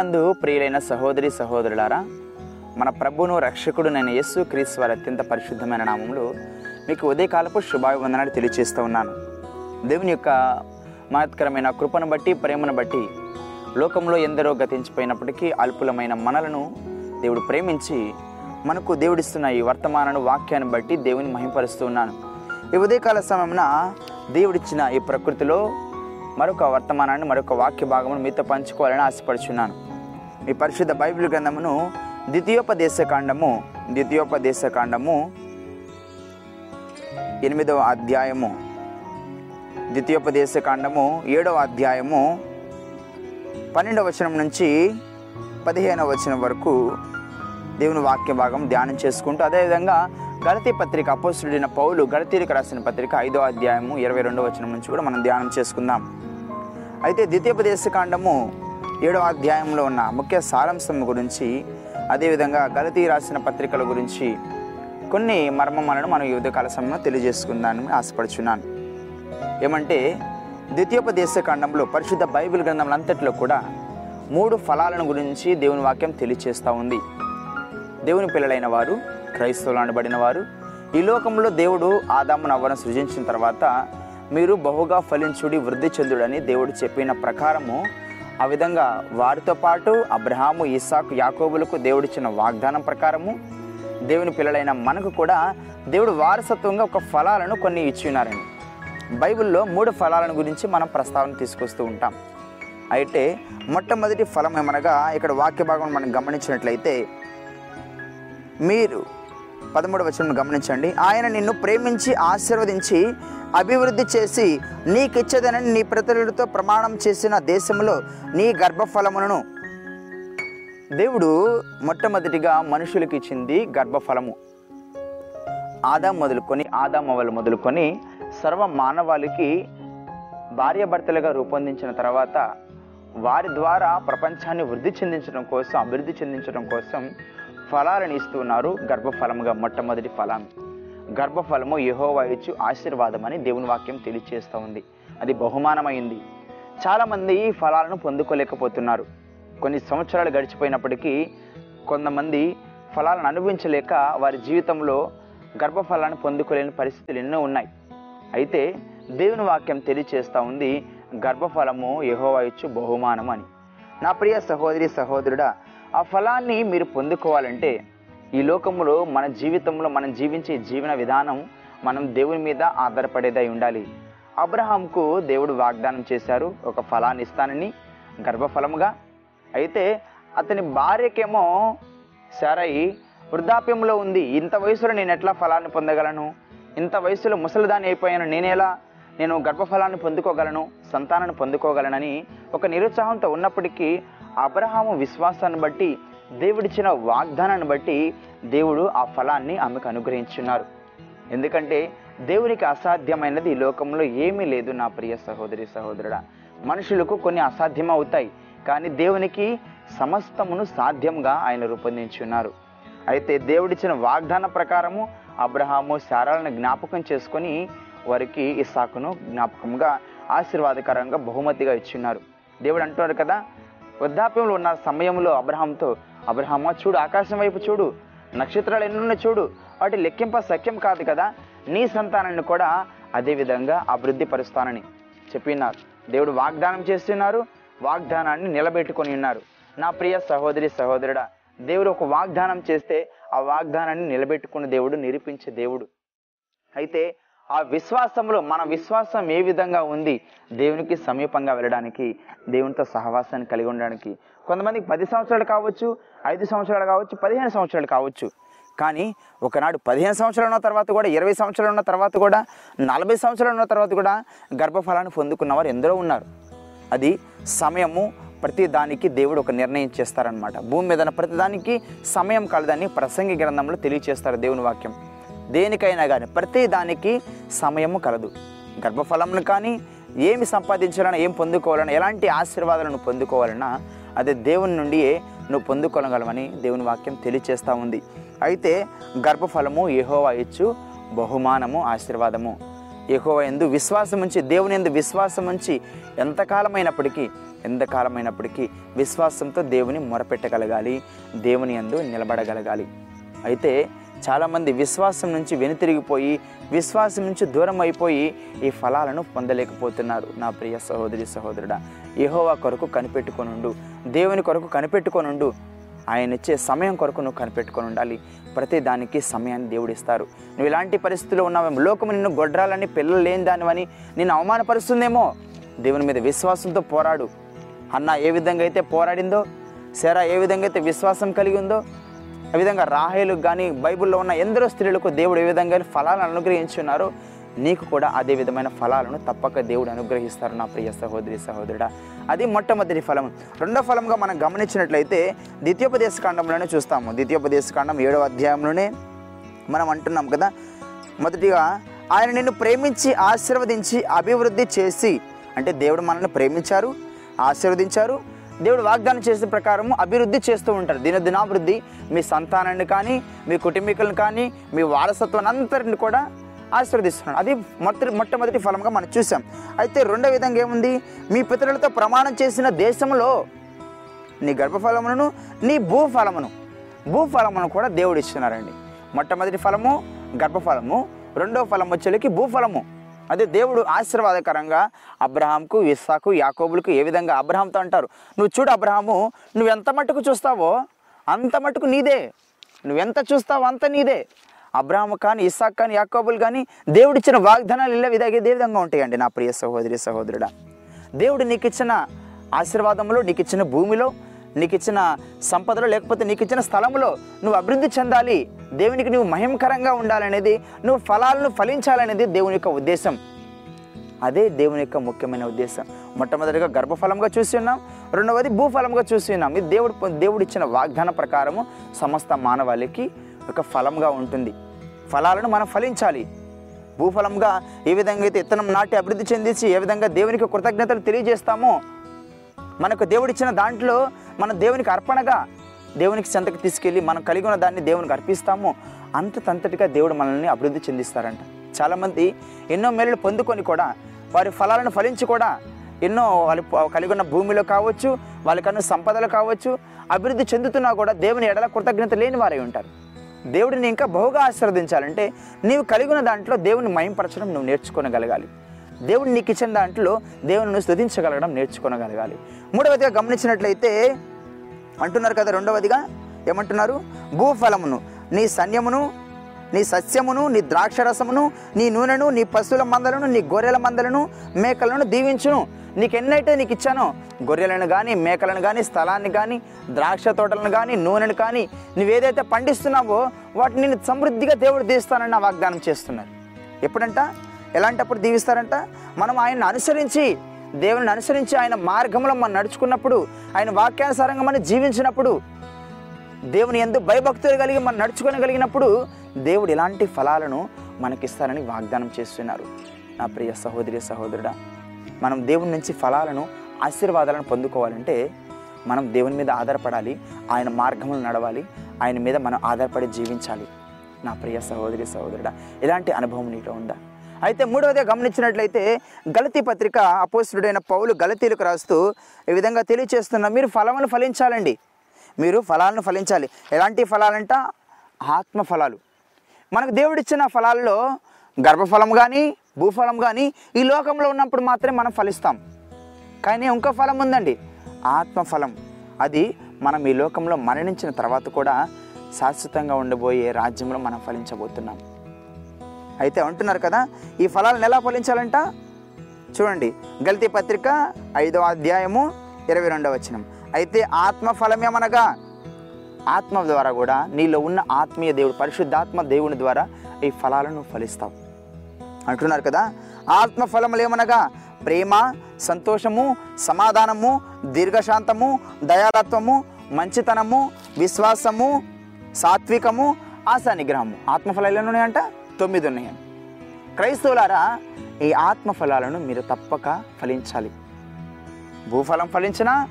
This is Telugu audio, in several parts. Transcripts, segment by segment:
ప్రభునందు ప్రియులైన సహోదరి సహోదరులారా మన ప్రభును రక్షకుడునైన యేసు క్రీస్తు వారి అత్యంత పరిశుద్ధమైన నామంలో మీకు ఉదయకాలపు శుభాభివందనాలు తెలియజేస్తూ ఉన్నాను. దేవుని యొక్క మహత్కరమైన కృపను బట్టి ప్రేమను బట్టి లోకంలో ఎందరో గతించిపోయినప్పటికీ అల్పులమైన మనలను దేవుడు ప్రేమించి మనకు దేవుడిస్తున్న ఈ వర్తమానను వాక్యాన్ని బట్టి దేవుని మహింపరుస్తూ ఉన్నాను. ఈ ఉదయకాల సమయమున దేవుడిచ్చిన ఈ ప్రకృతిలో మరొక వర్తమానాన్ని మరొక వాక్య భాగమును మీతో పంచుకోవాలని ఆశపడుచున్నాను. ఈ పరిశుద్ధ బైబిల్ గ్రంథమును ద్వితీయోపదేశ కాండము ద్వితీయోపదేశ కాండము ఎనిమిదవ అధ్యాయము ద్వితీయోపదేశ కాండము ఏడవ అధ్యాయము పన్నెండవ వచనం నుంచి పదిహేనవ వచనం వరకు దేవుని వాక్య భాగం ధ్యానం చేసుకుంటూ అదేవిధంగా గలతీ పత్రిక అపోసుడిన పౌలు గలతీలకు రాసిన పత్రిక ఐదో అధ్యాయము ఇరవై రెండవ వచనం నుంచి కూడా మనం ధ్యానం చేసుకుందాం. అయితే ద్వితీయోపదేశ కాండము ఏడవ అధ్యాయంలో ఉన్న ముఖ్య సారాంశం గురించి అదేవిధంగా గలతీ రాసిన పత్రికల గురించి కొన్ని మర్మమాలను మనం యువత కాల సమయంలో తెలియజేసుకుందామని ఆశపడుచున్నాను. ఏమంటే ద్వితీయోపదేశ కాండంలో పరిశుద్ధ బైబిల్ గ్రంథంలంతట్లో కూడా మూడు ఫలాలను గురించి దేవుని వాక్యం తెలియచేస్తూ ఉంది. దేవుని పిల్లలైన వారు క్రైస్తవులు అనబడిన వారు ఈ లోకంలో దేవుడు ఆదాము నవ్వను సృజించిన తర్వాత మీరు బహుగా ఫలించుడి వృద్ధి చెందుడని దేవుడు చెప్పిన ప్రకారము ఆ విధంగా వారితో పాటు అబ్రహాము ఇస్సాకు యాకోబులకు దేవుడిచ్చిన వాగ్దానం ప్రకారము దేవుని పిల్లలైన మనకు కూడా దేవుడు వారసత్వంగా ఒక ఫలాలను కొన్ని ఇచ్చి ఉన్నారండి బైబిల్లో మూడు ఫలాలను గురించి మనం ప్రస్తావన తీసుకొస్తూ ఉంటాం. అయితే మొట్టమొదటి ఫలం ఏమనగా ఇక్కడ వాక్య భాగం మనం గమనించినట్లయితే మీరు పదమూడు వచనం గమనించండి. ఆయన నిన్ను ప్రేమించి ఆశీర్వదించి అభివృద్ధి చేసి నీకిచ్చదనని నీ ప్రతినిధితో ప్రమాణం చేసిన దేశంలో నీ గర్భఫలములను దేవుడు మొట్టమొదటిగా మనుషులకు ఇచ్చింది గర్భఫలము. ఆదాం మొదలుకొని ఆదామవలు మొదలుకొని సర్వ మానవాళికి భార్యాభర్తలుగా రూపొందించిన తర్వాత వారి ద్వారా ప్రపంచాన్ని వృద్ధి చెందించడం కోసం అభివృద్ధి చెందించడం కోసం ఫలాలను ఇస్తున్నారు. గర్భఫలముగా మొట్టమొదటి ఫలం. గర్భఫలము యహోవా ఇచ్చు ఆశీర్వాదం అని దేవుని వాక్యం తెలియచేస్తూ ఉంది. అది బహుమానమైంది. చాలామంది ఈ ఫలాలను పొందుకోలేకపోతున్నారు. కొన్ని సంవత్సరాలు గడిచిపోయినప్పటికీ కొంతమంది ఫలాలను అనుభవించలేక వారి జీవితంలో గర్భఫలాన్ని పొందుకోలేని పరిస్థితులు ఎన్నో ఉన్నాయి. అయితే దేవుని వాక్యం తెలియచేస్తూ ఉంది గర్భఫలము యహోవా ఇచ్చు బహుమానం అని. నా ప్రియ సహోదరి సహోదరుడా ఆ ఫలాన్ని మీరు పొందుకోవాలంటే ఈ లోకంలో మన జీవితంలో మనం జీవించే జీవన విధానం మనం దేవుని మీద ఆధారపడేదై ఉండాలి. అబ్రహాంకు దేవుడు వాగ్దానం చేశారు ఒక ఫలాన్ని ఇస్తానని గర్భఫలముగా. అయితే అతని భార్యకేమో సరై వృద్ధాప్యంలో ఉంది ఇంత వయసులో నేను ఎట్లా ఫలాన్ని పొందగలను? ఇంత వయసులో ముసలిదాని అయిపోయాను నేనేలా? నేను గర్భఫలాన్ని పొందుకోగలను సంతానాన్ని పొందుకోగలనని ఒక నిరుత్సాహంతో ఉన్నప్పటికీ అబ్రహాము విశ్వాసాన్ని బట్టి దేవుడిచ్చిన వాగ్దానాన్ని బట్టి దేవుడు ఆ ఫలాన్ని ఆమెకు అనుగ్రహించున్నారు. ఎందుకంటే దేవునికి అసాధ్యమైనది ఈ లోకంలో ఏమీ లేదు నా ప్రియ సహోదరి సహోదరుడా. మనుషులకు కొన్ని అసాధ్యం అవుతాయి కానీ దేవునికి సమస్తమును సాధ్యంగా ఆయన రూపొందించున్నారు. అయితే దేవుడిచ్చిన వాగ్దాన ప్రకారము అబ్రహాము శారాలను జ్ఞాపకం చేసుకొని వారికి ఇసాకును జ్ఞాపకంగా ఆశీర్వాదకరంగా బహుమతిగా ఇచ్చున్నారు. దేవుడు అంటున్నారు కదా వృద్ధాప్యంలో ఉన్న సమయంలో అబ్రహాంతో అబ్రహామా చూడు ఆకాశం వైపు చూడు నక్షత్రాలు ఎన్నున్న చూడు వాటి లెక్కింప సఖ్యం కాదు కదా నీ సంతానాన్ని కూడా అదే విధంగా అభివృద్ధి పరుస్తానని చెప్పినారు. దేవుడు వాగ్దానం చేస్తున్నారు వాగ్దానాన్ని నిలబెట్టుకొని ఉన్నారు. నా ప్రియ సహోదరి సహోదరుడా దేవుడు ఒక వాగ్దానం చేస్తే ఆ వాగ్దానాన్ని నిలబెట్టుకున్న దేవుడు నిరూపించే దేవుడు. అయితే ఆ విశ్వాసంలో మన విశ్వాసం ఏ విధంగా ఉంది? దేవునికి సమీపంగా వెళ్ళడానికి దేవునితో సహవాసాన్ని కలిగి ఉండడానికి. కొంతమందికి పది సంవత్సరాలు కావచ్చు ఐదు సంవత్సరాలు కావచ్చు పదిహేను సంవత్సరాలు కావచ్చు. కానీ ఒకనాడు పదిహేను సంవత్సరాలు ఉన్న తర్వాత కూడా ఇరవై సంవత్సరాలు ఉన్న తర్వాత కూడా నలభై సంవత్సరాలు ఉన్న తర్వాత కూడా గర్భఫలాన్ని పొందుకున్న వారు ఎందరో ఉన్నారు. అది సమయము ప్రతి దానికి దేవుడు ఒక నిర్ణయం చేస్తారనమాట భూమి మీద ప్రతిదానికి ప్రతి దానికి సమయం కలదని ప్రసంగి గ్రంథంలో తెలియచేస్తారు దేవుని వాక్యం. దేనికైనా కానీ ప్రతి దానికి సమయము కలదు. గర్భఫలంను కానీ ఏమి సంపాదించాలన్నా ఏం పొందుకోవాలన్నా ఎలాంటి ఆశీర్వాదాలను పొందుకోవాలన్నా అది దేవుని నుండి నువ్వు పొందుకోగలవని దేవుని వాక్యం తెలియచేస్తూ ఉంది. అయితే గర్భఫలము యెహోవా ఇచ్చు బహుమానము ఆశీర్వాదము. ఎహోవా ఎందు విశ్వాసం ఉంచి దేవుని ఎందు విశ్వాసం ఉంచి ఎంతకాలమైనప్పటికీ ఎంతకాలమైనప్పటికీ విశ్వాసంతో దేవుని మొరపెట్టగలగాలి దేవుని యందు నిలబడగలగాలి. అయితే చాలామంది విశ్వాసం నుంచి వెనుతిరిగిపోయి విశ్వాసం నుంచి దూరం అయిపోయి ఈ ఫలాలను పొందలేకపోతున్నారు. నా ప్రియ సహోదరి సహోదరుడా యెహోవా కొరకు కనిపెట్టుకొనుండు. దేవుని కొరకు కనిపెట్టుకొనుండు. ఆయన ఇచ్చే సమయం కొరకు నువ్వు కనిపెట్టుకొని ఉండాలి. ప్రతి దానికి సమయాన్ని దేవుడు ఇస్తారు. నువ్వు ఇలాంటి పరిస్థితుల్లో ఉన్నావు లోకము నిన్ను గొడ్రాలని పిల్లలు లేని దానివని నిన్ను అవమానపరుస్తుందేమో? దేవుని మీద విశ్వాసంతో పోరాడు. అన్న ఏ విధంగా అయితే పోరాడిందో సెరా ఏ విధంగా అయితే విశ్వాసం కలిగి ఉందో ఆ విధంగా రాహేలు కానీ బైబిల్లో ఉన్న ఎందరో స్త్రీలకు దేవుడు ఏ విధంగా ఫలాలను అనుగ్రహించున్నారో నీకు కూడా అదే విధమైన ఫలాలను తప్పక దేవుడు అనుగ్రహిస్తారు నా ప్రియ సహోదరి సహోదరుడా. అది మొట్టమొదటి ఫలం. రెండో ఫలంగా మనం గమనించినట్లయితే ద్వితీయోపదేశ కాండంలోనే చూస్తాము. ద్వితీయోపదేశ కాండం ఏడవ అధ్యాయంలోనే మనం అంటున్నాం కదా? మొదటిగా ఆయన నిన్ను ప్రేమించి ఆశీర్వదించి అభివృద్ధి చేసి అంటే దేవుడు మనల్ని ప్రేమించారు ఆశీర్వదించారు దేవుడు వాగ్దానం చేసిన ప్రకారము అభివృద్ధి చేస్తూ ఉంటారు. దినదినాభివృద్ధి మీ సంతానాన్ని కానీ మీ కుటుంబీకులను కానీ మీ వారసత్వాన్ని అంతటిని కూడా ఆశీర్వదిస్తున్నాడు. అది మొదటి మొట్టమొదటి ఫలంగా మనం చూసాం. అయితే రెండో విధంగా ఏముంది? మీ పితరులతో ప్రమాణం చేసిన దేశంలో నీ గర్భఫలమును నీ భూఫలమును భూఫలమును కూడా దేవుడు ఇస్తున్నారండి. మొట్టమొదటి ఫలము గర్భఫలము రెండో ఫలం వచ్చేకి భూఫలము. అదే దేవుడు ఆశీర్వాదకరంగా అబ్రహాంకు ఇస్సాకు యాకోబులకు ఏ విధంగా అబ్రహాంతో అంటారు? నువ్వు చూడు అబ్రహాము నువ్వు ఎంత మటుకు చూస్తావో అంత మటుకు నీదే. నువ్వెంత చూస్తావో అంత నీదే. అబ్రాహ్మ కానీ ఇస్సాక్ కానీ యాకోబులు కానీ దేవుడిచ్చిన వాగ్దానాలు ఇలా విధంగా ఇదే విధంగా ఉంటాయండి నా ప్రియ సహోదరి సహోదరుడా? దేవుడు నీకు ఇచ్చిన ఆశీర్వాదంలో నీకు ఇచ్చిన భూమిలో నీకు ఇచ్చిన సంపదలో లేకపోతే నీకు ఇచ్చిన స్థలంలో నువ్వు అభివృద్ధి చెందాలి దేవునికి నువ్వు మహిమకరంగా ఉండాలనేది నువ్వు ఫలాలను ఫలించాలనేది దేవుని యొక్క ఉద్దేశం. అదే దేవుని యొక్క ముఖ్యమైన ఉద్దేశం. మొట్టమొదటిగా గర్భఫలంగా చూసి ఉన్నాం రెండవది భూఫలంగా చూసి ఉన్నాం. ఇది దేవుడు దేవుడు ఇచ్చిన వాగ్దాన ప్రకారము సమస్త మానవాళికి ఒక ఫలంగా ఉంటుంది. ఫలాలను మనం ఫలించాలి. భూఫలంగా ఏ విధంగా అయితే ఇత్తనం నాటి అభివృద్ధి చెందించి ఏ విధంగా దేవునికి కృతజ్ఞతలు తెలియజేస్తామో మనకు దేవుడిచ్చిన దాంట్లో మన దేవునికి అర్పణగా దేవునికి చెంతకు తీసుకెళ్ళి మనం కలిగి ఉన్న దాన్ని దేవునికి అర్పిస్తామో. అంతటంతటిగా దేవుడు మనల్ని అభివృద్ధి చెందిస్తారంట. చాలామంది ఎన్నో మేలు పొందుకొని కూడా వారి ఫలాలను ఫలించి కూడా ఎన్నో వాళ్ళు కలిగి ఉన్న భూమిలో కావచ్చు వాళ్ళకన్నా సంపదలు కావచ్చు అభివృద్ధి చెందుతున్నా కూడా దేవుని ఎడల కృతజ్ఞత లేని వారై ఉంటారు. దేవుడిని ఇంకా బహుగా ఆశీర్వదించాలంటే నీవు కలిగిన దాంట్లో దేవుని మయంపరచడం నువ్వు నేర్చుకోగలగాలి దేవుడు నీకు ఇచ్చిన దాంట్లో దేవుని నువ్వు స్తుతించగలగడం నేర్చుకోగలగాలి మూడవదిగా గమనించినట్లయితే అంటున్నారు కదా రెండవదిగా ఏమంటున్నారు? భూఫలమును నీ సన్యమును నీ సస్యమును నీ ద్రాక్షరసమును నీ నూనెను నీ పశువుల మందలను నీ గొర్రెల మందలను మేకలను దీవించును. నీకు ఎన్నైతే నీకు ఇచ్చానో గొర్రెలను కానీ మేకలను కానీ స్థలాన్ని కానీ ద్రాక్ష తోటలను కానీ నూనెను కానీ నువ్వేదైతే పండిస్తున్నావో వాటిని నేను సమృద్ధిగా దేవుడు దీస్తానని నా వాగ్దానం చేస్తున్నారు. ఎప్పుడంట? ఎలాంటప్పుడు దీవిస్తారంట? మనం ఆయన్ని అనుసరించి దేవుని అనుసరించి ఆయన మార్గంలో మనం నడుచుకున్నప్పుడు ఆయన వాక్యానుసారంగా మనం జీవించినప్పుడు దేవుని ఎందు భయభక్తులు కలిగి మనం నడుచుకోగలిగినప్పుడు దేవుడు ఇలాంటి ఫలాలను మనకిస్తారని వాగ్దానం చేస్తున్నారు. నా ప్రియ సహోదరి సహోదరుడా మనం దేవుని నుంచి ఫలాలను ఆశీర్వాదాలను పొందుకోవాలంటే మనం దేవుని మీద ఆధారపడాలి ఆయన మార్గంలో నడవాలి ఆయన మీద మనం ఆధారపడి జీవించాలి. నా ప్రియ సహోదరి సహోదరుడా ఇలాంటి అనుభవం నీలో ఉందా? అయితే మూడవదే గమనించినట్లయితే గలతీ పత్రిక అపోస్తుడైన పౌలు గలతీలకు రాస్తూ ఈ విధంగా తెలియచేస్తున్నా మీరు ఫలమును ఫలించాలండి. మీరు ఫలాలను ఫలించాలి. ఎలాంటి ఫలాలంట? ఆత్మ ఫలాలు మనకు దేవుడిచ్చిన ఫలాల్లో గర్భఫలం కానీ భూఫలం కానీ ఈ లోకంలో ఉన్నప్పుడు మాత్రమే మనం ఫలిస్తాం. కానీ ఇంకో ఫలం ఉందండి. ఆత్మఫలం. అది మనం ఈ లోకంలో మరణించిన తర్వాత కూడా శాశ్వతంగా ఉండబోయే రాజ్యంలో మనం ఫలించబోతున్నాం. అయితే అంటున్నారు కదా ఈ ఫలాలను ఎలా ఫలించాలంట? చూడండి గల్తీ పత్రిక ఐదవ అధ్యాయము ఇరవై రెండవ వచనం. అయితే ఆత్మ ఫలమేమనగా ఆత్మ ద్వారా కూడా నీలో ఉన్న ఆత్మీయ దేవుడు పరిశుద్ధాత్మ దేవుని ద్వారా ఈ ఫలాలను ఫలిస్తావు. అంటున్నారు కదా ఆత్మ ఫలములు ఏమనగా ప్రేమ సంతోషము సమాధానము దీర్ఘశాంతము దయాలత్వము మంచితనము విశ్వాసము సాత్వికము ఆశా నిగ్రహము. ఆత్మఫలాలు ఎన్ని ఉన్నాయంట? తొమ్మిది ఉన్నాయండి క్రైస్తవులారా ఈ ఆత్మఫలాలను మీరు తప్పక ఫలించాలి. భూఫలం ఫలించినా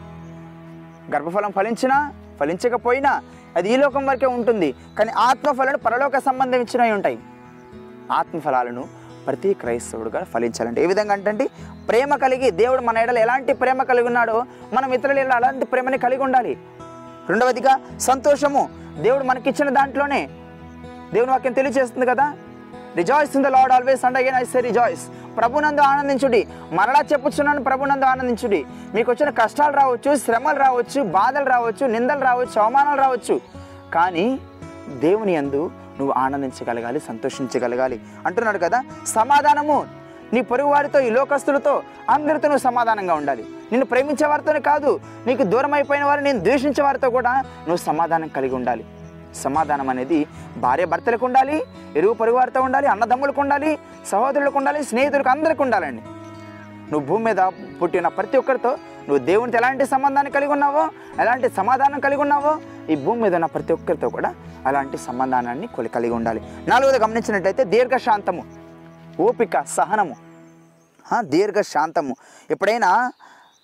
గర్భఫలం ఫలించినా ఫలించకపోయినా అది ఈ లోకం వరకే ఉంటుంది. కానీ ఆత్మఫలాలు పరలోక సంబంధించినవి ఉంటాయి. ఆత్మఫలాలను ప్రతి క్రైస్తవుడుగా ఫలించాలంటే ఏ విధంగా అంటే ప్రేమ కలిగి దేవుడు మన ఎడలు ఎలాంటి ప్రేమ కలిగి ఉన్నాడో మనం ఇతరుల అలాంటి ప్రేమని కలిగి ఉండాలి. రెండవదిగా సంతోషము. దేవుడు మనకిచ్చిన దాంట్లోనే దేవుని వాక్యం తెలియజేస్తుంది కదా rejoice in the Lord always and again I say rejoice ప్రభునందు ఆనందించుడి. మరలా చెప్పుచున్నాను ప్రభునందు ఆనందించుడి. మీకు వచ్చిన కష్టాలు రావచ్చు శ్రమలు రావచ్చు బాధలు రావచ్చు నిందలు రావచ్చు అవమానాలు రావచ్చు. కానీ దేవుని యందు నువ్వు ఆనందించగలగాలి సంతోషించగలగాలి. అంటున్నాడు కదా సమాధానము. నీ పొరుగు వారితో ఈ లోకస్తులతో అందరితో నువ్వు సమాధానంగా ఉండాలి. నిన్ను ప్రేమించే వారితోనే కాదు నీకు దూరం అయిపోయిన వారు నేను ద్వేషించే వారితో కూడా నువ్వు సమాధానం కలిగి ఉండాలి. సమాధానం అనేది భార్య భర్తలకు ఉండాలి ఎరువు పొరుగు ఉండాలి అన్నదమ్ములకు ఉండాలి సహోదరులకు ఉండాలి స్నేహితులకు అందరికీ ఉండాలండి. నువ్వు భూమి మీద పుట్టిన ప్రతి ఒక్కరితో నువ్వు దేవునితో ఎలాంటి సంబంధాన్ని కలిగి ఉన్నావో ఎలాంటి సమాధానం కలిగి ఉన్నావో ఈ భూమి మీద ఉన్న ప్రతి ఒక్కరితో కూడా అలాంటి సంబంధానాన్ని కొలి కలిగి ఉండాలి. నాలుగోది గమనించినట్లయితే దీర్ఘశాంతము ఓపిక సహనము. దీర్ఘశాంతము. దీర్ఘ శాంతము ఎప్పుడైనా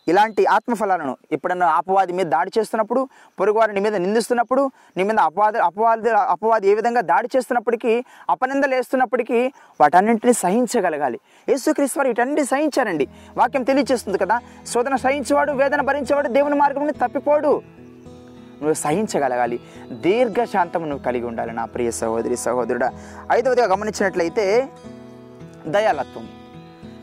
ఇలాంటి ఆత్మఫలాలను ఎప్పుడన్నా అపవాది మీద దాడి చేస్తున్నప్పుడు పొరుగువారు నీ మీద నిందిస్తున్నప్పుడు నీ మీద అపవాది అపవాది అపవాది ఏ విధంగా దాడి చేస్తున్నప్పటికీ అపనిందలు వేస్తున్నప్పటికీ వాటన్నింటినీ సహించగలగాలి. యేసుక్రీస్తు వారు వీటన్నింటినీ సహించారండి. వాక్యం తెలియజేస్తుంది కదా శోధన సహించేవాడు వేదన భరించేవాడు దేవుని మార్గం నుండి తప్పిపోడు. నువ్వు సహించగలగాలి. దీర్ఘశాంతము నువ్వు కలిగి ఉండాలి నా ప్రియ సహోదరి సహోదరుడా. ఐదవదిగా గమనించినట్లయితే దయాలత్వం.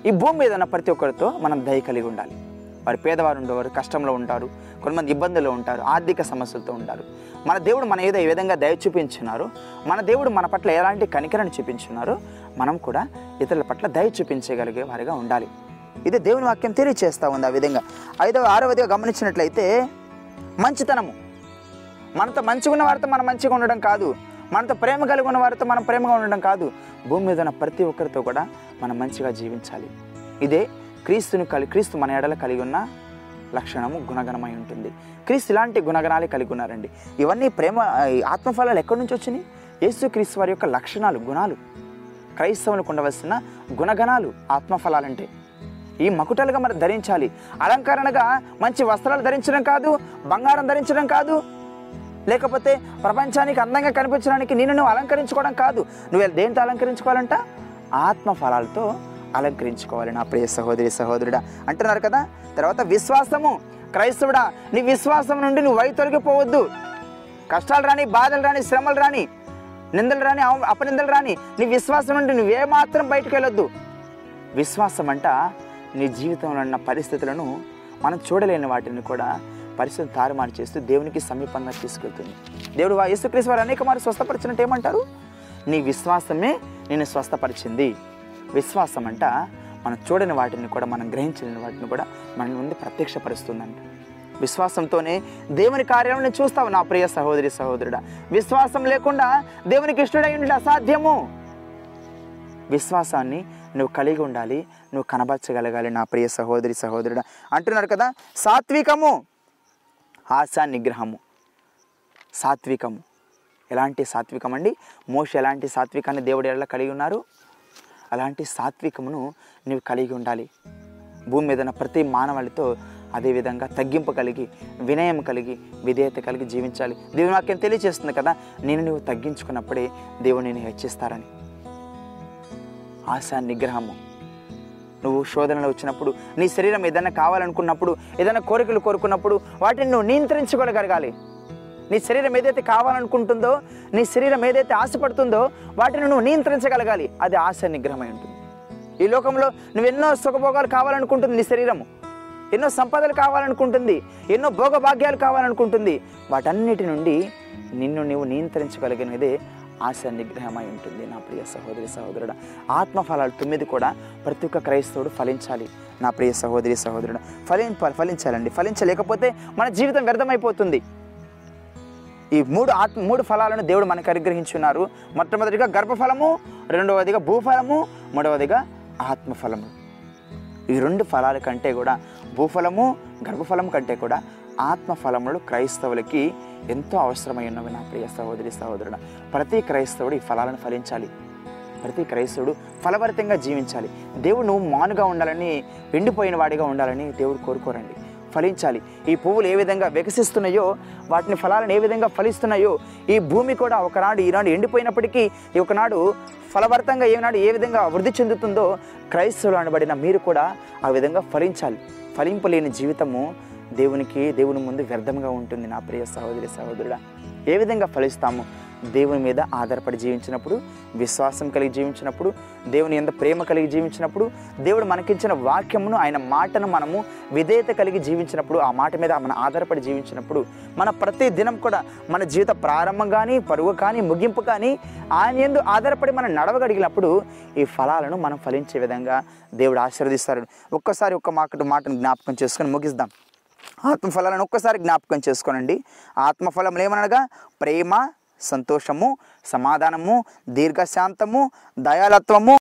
ఈ భూమి మీద ఉన్న ప్రతి ఒక్కరితో మనం దయ కలిగి ఉండాలి. వారు పేదవారు ఉండేవారు కష్టంలో ఉంటారు కొంతమంది ఇబ్బందుల్లో ఉంటారు ఆర్థిక సమస్యలతో ఉంటారు. మన దేవుడు మన ఏదో ఏ విధంగా దయ చూపించున్నారో మన దేవుడు మన పట్ల ఎలాంటి కనికరను చూపించున్నారో మనం కూడా ఇతరుల పట్ల దయ చూపించగలిగే వారిగా ఉండాలి. ఇది దేవుని వాక్యం తెలియచేస్తూ ఉంది ఆ విధంగా. ఐదవ ఆరవదిగా గమనించినట్లయితే మంచితనము. మనతో మంచిగా ఉన్న వారితో మనం మంచిగా ఉండడం కాదు. మనతో ప్రేమ కలిగి ఉన్న వారితో మనం ప్రేమగా ఉండడం కాదు. భూమి మీద ఉన్న ప్రతి ఒక్కరితో కూడా మనం మంచిగా జీవించాలి. ఇదే క్రీస్తుని కలి క్రీస్తు మన ఎడల కలిగి ఉన్న లక్షణము గుణగణమై ఉంటుంది. క్రీస్తు ఇలాంటి గుణగణాలే కలిగి ఉన్నారండి. ఇవన్నీ ప్రేమ ఈ ఆత్మఫలాలు ఎక్కడి నుంచి వచ్చినాయి? యేసు క్రీస్తు వారి యొక్క లక్షణాలు గుణాలు క్రైస్తవులకు ఉండవలసిన గుణగణాలు ఆత్మఫలాలంటే. ఈ మకుటలుగా మరి ధరించాలి. అలంకరణగా మంచి వస్త్రాలు ధరించడం కాదు బంగారం ధరించడం కాదు. లేకపోతే ప్రపంచానికి అందంగా కనిపించడానికి నేను నువ్వు అలంకరించుకోవడం కాదు. నువ్వు దేంతో అలంకరించుకోవాలంట? ఆత్మఫలాలతో అలంకరించుకోవాలి నా ప్రియ సహోదరి సహోదరుడా అంటున్నారు కదా? తర్వాత విశ్వాసము. క్రైస్తవుడా నీ విశ్వాసం నుండి నువ్వు వై తొలగిపోవద్దు. కష్టాలు రాని బాధలు రాని శ్రమలు రాని నిందలు రాని అపనిందలు రాని నీ విశ్వాసం నుండి నువ్వేమాత్రం బయటకు వెళ్ళొద్దు. విశ్వాసం అంట నీ జీవితంలో ఉన్న పరిస్థితులను మనం చూడలేని వాటిని కూడా పరిస్థితులు తారుమారు చేస్తూ దేవునికి సమీపంగా తీసుకెళ్తుంది. దేవుడు వా- యేసుక్రీస్తు వారు అనేక మారు స్వస్థపరిచినట్టు ఏమంటారు? నీ విశ్వాసమే నేను స్వస్థపరిచింది. విశ్వాసం అంట మనం చూడని వాటిని కూడా మనం గ్రహించలేని వాటిని కూడా మన ముందు ప్రత్యక్షపరుస్తుందంట. విశ్వాసంతోనే దేవుని కార్యాలను చూస్తావు నా ప్రియ సహోదరి సహోదరుడా. విశ్వాసం లేకుండా దేవునికి ఇష్టడై ఉండడం అసాధ్యము. విశ్వాసాన్ని నువ్వు కలిగి ఉండాలి నువ్వు కనబరచగలగాలి నా ప్రియ సహోదరి సహోదరుడా. అంటున్నారు కదా సాత్వికము ఆశా నిగ్రహము. సాత్వికము. ఎలాంటి సాత్వికం అండి మోష ఎలాంటి సాత్వికాన్ని దేవుడు ఎలా కలిగి ఉన్నారు? అలాంటి సాత్వికమును నీవు కలిగి ఉండాలి. భూమి మీద ఉన్న ప్రతి మానవాళితో అదేవిధంగా తగ్గింపు కలిగి వినయం కలిగి విధేయత కలిగి జీవించాలి. దేవుని వాక్యం తెలియజేస్తుంది కదా నేను నువ్వు తగ్గించుకున్నప్పుడే దేవుడు నేను హెచ్చిస్తారని. ఆశ నిగ్రహము. నువ్వు శోధనలు వచ్చినప్పుడు నీ శరీరం ఏదైనా కావాలనుకున్నప్పుడు ఏదైనా కోరికలు కోరుకున్నప్పుడు వాటిని నువ్వు నియంత్రించుకోగలగాలి. నీ శరీరం ఏదైతే కావాలనుకుంటుందో నీ శరీరం ఏదైతే ఆశపడుతుందో వాటిని నువ్వు నియంత్రించగలగాలి. అది ఆశ నిగ్రహమై ఉంటుంది. ఈ లోకంలో నువ్వు ఎన్నో సుఖభోగాలు కావాలనుకుంటుంది నీ శరీరము. ఎన్నో సంపదలు కావాలనుకుంటుంది ఎన్నో భోగభాగ్యాలు కావాలనుకుంటుంది. వాటన్నిటి నుండి నిన్ను నీవు నియంత్రించగలిగినదే ఆశ నిగ్రహమై ఉంటుంది. నా ప్రియ సహోదరి సహోదరుడు ఆత్మఫలాలు తొమ్మిది కూడా ప్రతి ఒక్క క్రైస్తవుడు ఫలించాలి. నా ప్రియ సహోదరి సహోదరుడు ఫలి ఫలించాలండి. ఫలించలేకపోతే మన జీవితం వ్యర్థమైపోతుంది. ఈ మూడు ఆత్మ మూడు ఫలాలను దేవుడు మనకు అనుగ్రహించున్నారు. మొట్టమొదటిగా గర్భఫలము రెండవదిగా భూఫలము మూడవదిగా ఆత్మఫలము. ఈ రెండు ఫలాల కంటే కూడా భూఫలము గర్భఫలం కంటే కూడా ఆత్మఫలములు క్రైస్తవులకి ఎంతో అవసరమై ఉన్నవి నా ప్రియ సహోదరి సహోదరుడు. ప్రతి క్రైస్తవుడు ఈ ఫలాలను ఫలించాలి. ప్రతి క్రైస్తవుడు ఫలభరితంగా జీవించాలి. దేవుడు నువ్వు మానుగా ఉండాలని ఎండిపోయిన వాడిగా ఉండాలని దేవుడు కోరుకోరండి. ఫలించాలి. ఈ పువ్వులు ఏ విధంగా వికసిస్తున్నాయో వాటిని ఫలాలను ఏ విధంగా ఫలిస్తున్నాయో ఈ భూమి కూడా ఒకనాడు ఈనాడు ఎండిపోయినప్పటికీ ఈ ఒకనాడు ఫలవర్తంగా ఏనాడు ఏ విధంగా వృద్ధి చెందుతుందో క్రైస్తవులు అనబడిన మీరు కూడా ఆ విధంగా ఫలించాలి. ఫలింపలేని జీవితము దేవునికి దేవుని ముందు వ్యర్థంగా ఉంటుంది. నా ప్రియ సహోదరి సహోదరుడా ఏ విధంగా ఫలిస్తాము? దేవుని మీద ఆధారపడి జీవించినప్పుడు విశ్వాసం కలిగి జీవించినప్పుడు దేవుని ఎంత ప్రేమ కలిగి జీవించినప్పుడు దేవుడు మనకిచ్చిన వాక్యమును ఆయన మాటను మనము విధేయత కలిగి జీవించినప్పుడు ఆ మాట మీద మన ఆధారపడి జీవించినప్పుడు మన ప్రతి దినం కూడా మన జీవిత ప్రారంభం కానీ పరువు కానీ ముగింపు కానీ ఆయన ఎందు ఆధారపడి మనం నడవగలిగినప్పుడు ఈ ఫలాలను మనం ఫలించే విధంగా దేవుడు ఆశీర్వదిస్తారు ఒక్కసారి ఒక్క మాట మాటను జ్ఞాపకం చేసుకొని ముగిద్దాం. ఆత్మఫలాలను ఒక్కసారి జ్ఞాపకం చేసుకోనండి. ఆత్మఫలం ఏమనగా? ప్రేమ సంతోషము సమాధానము దీర్ఘశాంతము దయాలత్వము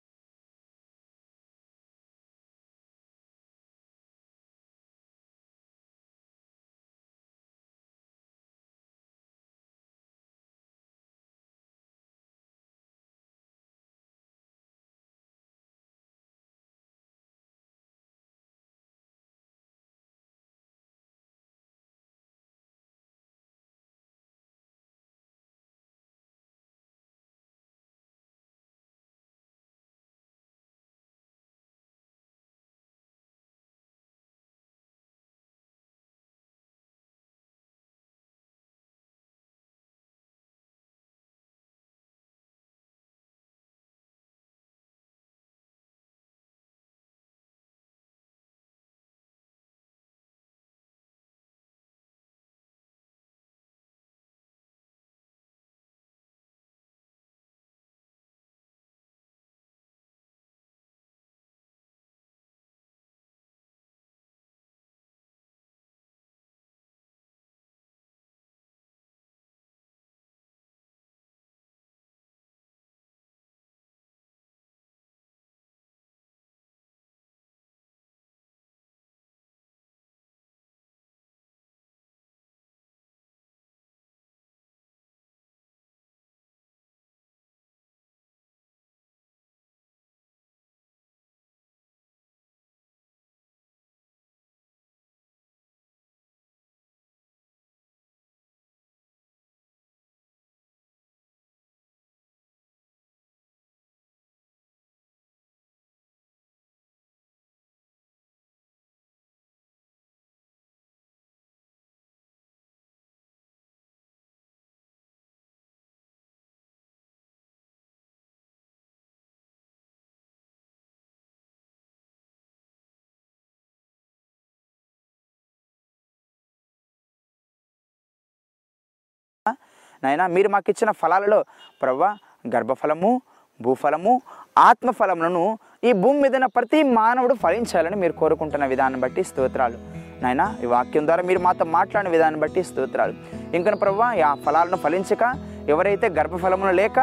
నాయన మీరు మాకు ఇచ్చిన ఫలాలలో ప్రవ్వ గర్భఫలము భూఫలము ఆత్మఫలములను ఈ భూమి మీద ప్రతి మానవుడు ఫలించాలని మీరు కోరుకుంటున్న విధానం బట్టి స్తోత్రాలు. నాయన ఈ వాక్యం ద్వారా మీరు మాతో మాట్లాడిన విధానం బట్టి స్తోత్రాలు. ఇంకా ప్రవ్వ ఆ ఫలాలను ఫలించక ఎవరైతే గర్భఫలములు లేక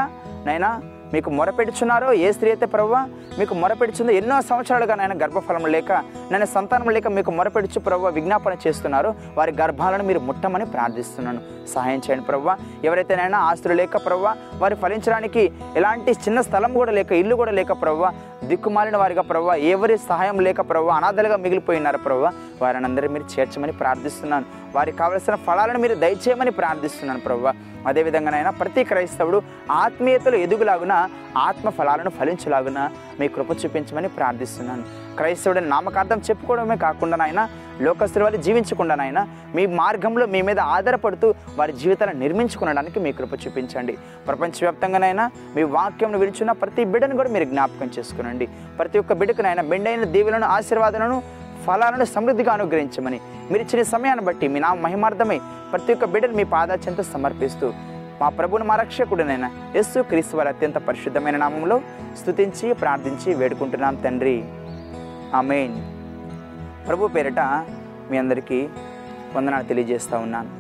నైనా మీకు మొరపెడుచున్నారో ఏ స్త్రీ అయితే ప్రవ్వ మీకు మొరపెడుచుందో ఎన్నో సంవత్సరాలుగా నాయన గర్భఫలం లేక నేను సంతానం లేక మీకు మొరపెడుచు ప్రవ్వ విజ్ఞాపన చేస్తున్నారో. వారి గర్భాలను మీరు ముట్టమని ప్రార్థిస్తున్నాను. సహాయం చేయండి ప్రవ్వ ఎవరైతే నైనా ఆస్తులు లేక ప్రవ్వ వారు ఫలించడానికి ఎలాంటి చిన్న స్థలం కూడా లేక ఇల్లు కూడా లేక ప్రవ్వ దిక్కుమాలిన వారిగా ప్రవ్వ ఎవరి సహాయం లేక ప్రవ్వ అనాథలుగా మిగిలిపోయినారు ప్రవ్వ వారిని అందరూ మీరు చేర్చమని ప్రార్థిస్తున్నాను. వారికి కావలసిన ఫలాలను మీరు దయచేయమని ప్రార్థిస్తున్నాను ప్రవ్వ. అదేవిధంగానైనా ప్రతి క్రైస్తవుడు ఆత్మీయతలు ఎదుగులాగున ఆత్మ ఫలాలను ఫలించలాగున మీ కృప చూపించమని ప్రార్థిస్తున్నాను. క్రైస్తవుడిని నామకార్థం చెప్పుకోవడమే కాకుండా నాయన లోకస్తుల వారి జీవించకుండా నాయన మీ మార్గంలో మీ మీద ఆధారపడుతూ వారి జీవితాలను నిర్మించుకునడానికి మీ కృప చూపించండి. ప్రపంచవ్యాప్తంగానైనా మీ వాక్యంను విడిచున్న ప్రతి బిడ్డను కూడా మీరు జ్ఞాపకం చేసుకునండి ప్రతి ఒక్క బిడ్డకునైనా మెండైన దీవులను ఆశీర్వాదాలను ఫలాలను సమృద్ధిగా అనుగ్రహించమని. మీరు ఇచ్చిన సమయాన్ని బట్టి మీ నా మహిమార్థమై ప్రతి ఒక్క బిడ్డను మీ పాదాచెంత సమర్పిస్తూ మా ప్రభుని మా రక్షకుడినైనా యేసు క్రీస్తు వారి అత్యంత పరిశుద్ధమైన నామంలో స్థుతించి ప్రార్థించి వేడుకుంటున్నాం తండ్రి. ఆమెన్. ప్రభు పేరిట మీ అందరికీ వందనాలు తెలియజేస్తూ ఉన్నాను.